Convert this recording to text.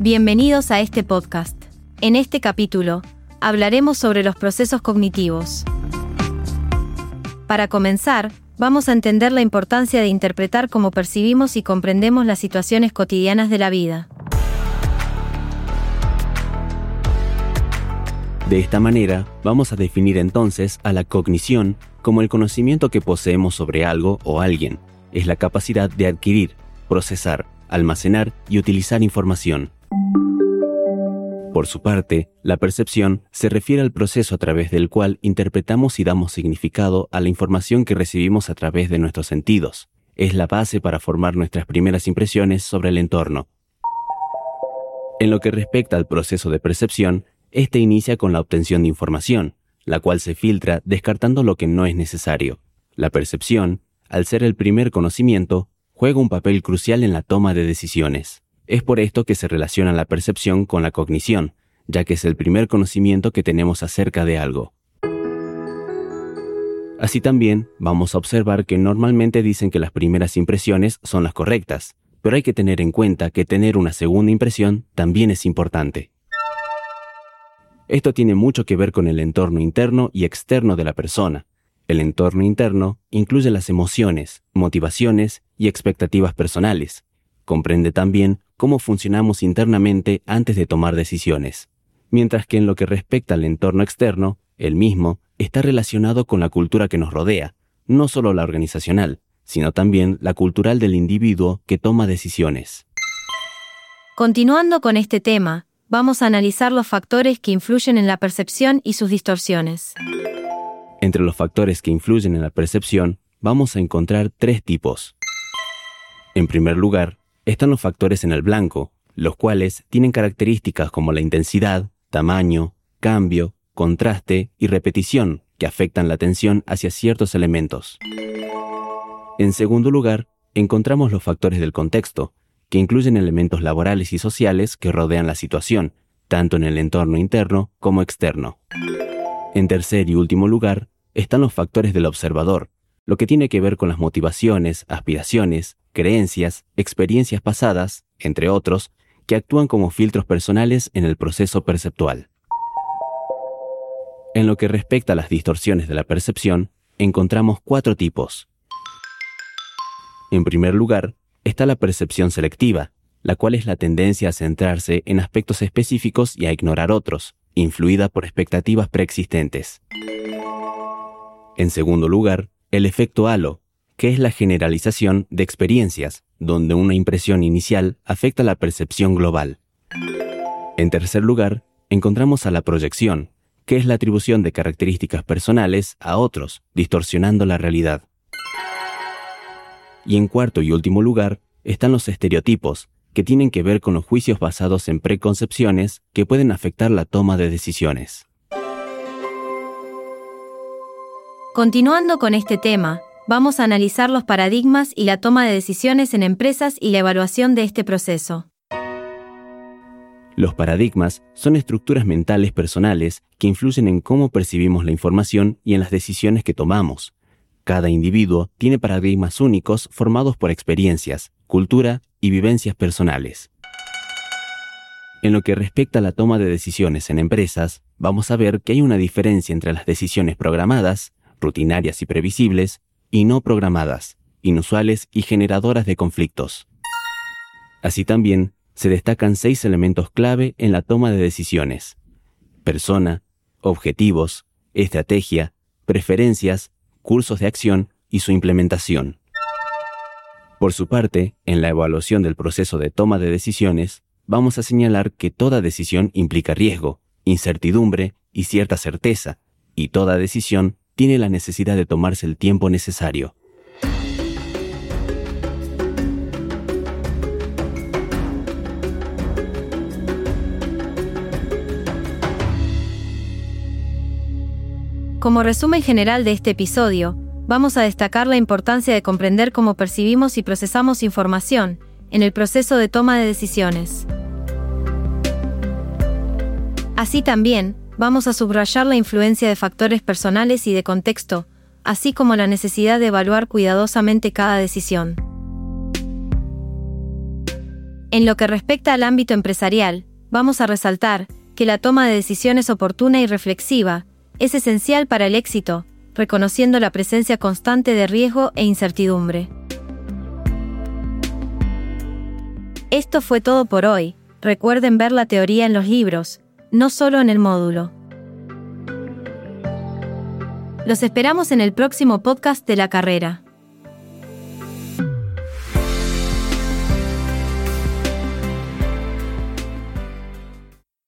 Bienvenidos a este podcast. En este capítulo, hablaremos sobre los procesos cognitivos. Para comenzar, vamos a entender la importancia de interpretar cómo percibimos y comprendemos las situaciones cotidianas de la vida. De esta manera, vamos a definir entonces a la cognición como el conocimiento que poseemos sobre algo o alguien. Es la capacidad de adquirir, procesar, almacenar y utilizar información. Por su parte, la percepción se refiere al proceso a través del cual interpretamos y damos significado a la información que recibimos a través de nuestros sentidos. Es la base para formar nuestras primeras impresiones sobre el entorno. En lo que respecta al proceso de percepción, este inicia con la obtención de información, la cual se filtra descartando lo que no es necesario. La percepción, al ser el primer conocimiento, juega un papel crucial en la toma de decisiones. Es por esto que se relaciona la percepción con la cognición, ya que es el primer conocimiento que tenemos acerca de algo. Así también vamos a observar que normalmente dicen que las primeras impresiones son las correctas, pero hay que tener en cuenta que tener una segunda impresión también es importante. Esto tiene mucho que ver con el entorno interno y externo de la persona. El entorno interno incluye las emociones, motivaciones y expectativas personales. Comprende también cómo funcionamos internamente antes de tomar decisiones. Mientras que en lo que respecta al entorno externo, el mismo está relacionado con la cultura que nos rodea, no solo la organizacional, sino también la cultural del individuo que toma decisiones. Continuando con este tema, vamos a analizar los factores que influyen en la percepción y sus distorsiones. Entre los factores que influyen en la percepción, vamos a encontrar tres tipos. En primer lugar, están los factores en el blanco, los cuales tienen características como la intensidad, tamaño, cambio, contraste y repetición que afectan la atención hacia ciertos elementos. En segundo lugar, encontramos los factores del contexto, que incluyen elementos laborales y sociales que rodean la situación, tanto en el entorno interno como externo. En tercer y último lugar, están los factores del observador, lo que tiene que ver con las motivaciones, aspiraciones, creencias, experiencias pasadas, entre otros, que actúan como filtros personales en el proceso perceptual. En lo que respecta a las distorsiones de la percepción, encontramos cuatro tipos. En primer lugar, está la percepción selectiva, la cual es la tendencia a centrarse en aspectos específicos y a ignorar otros, influida por expectativas preexistentes. En segundo lugar, el efecto halo, que es la generalización de experiencias, donde una impresión inicial afecta la percepción global. En tercer lugar, encontramos a la proyección, que es la atribución de características personales a otros, distorsionando la realidad. Y en cuarto y último lugar están los estereotipos, que tienen que ver con los juicios basados en preconcepciones que pueden afectar la toma de decisiones. Continuando con este tema, vamos a analizar los paradigmas y la toma de decisiones en empresas y la evaluación de este proceso. Los paradigmas son estructuras mentales personales que influyen en cómo percibimos la información y en las decisiones que tomamos, cada individuo tiene paradigmas únicos formados por experiencias, cultura y vivencias personales. En lo que respecta a la toma de decisiones en empresas, vamos a ver que hay una diferencia entre las decisiones programadas, rutinarias y previsibles, y no programadas, inusuales y generadoras de conflictos. Así también, se destacan seis elementos clave en la toma de decisiones. Persona, objetivos, estrategia, preferencias, cursos de acción y su implementación. Por su parte, en la evaluación del proceso de toma de decisiones, vamos a señalar que toda decisión implica riesgo, incertidumbre y cierta certeza, y toda decisión tiene la necesidad de tomarse el tiempo necesario. Como resumen general de este episodio, vamos a destacar la importancia de comprender cómo percibimos y procesamos información en el proceso de toma de decisiones. Así también, vamos a subrayar la influencia de factores personales y de contexto, así como la necesidad de evaluar cuidadosamente cada decisión. En lo que respecta al ámbito empresarial, vamos a resaltar que la toma de decisiones oportuna y reflexiva es esencial para el éxito, reconociendo la presencia constante de riesgo e incertidumbre. Esto fue todo por hoy. Recuerden ver la teoría en los libros, no solo en el módulo. Los esperamos en el próximo podcast de la carrera.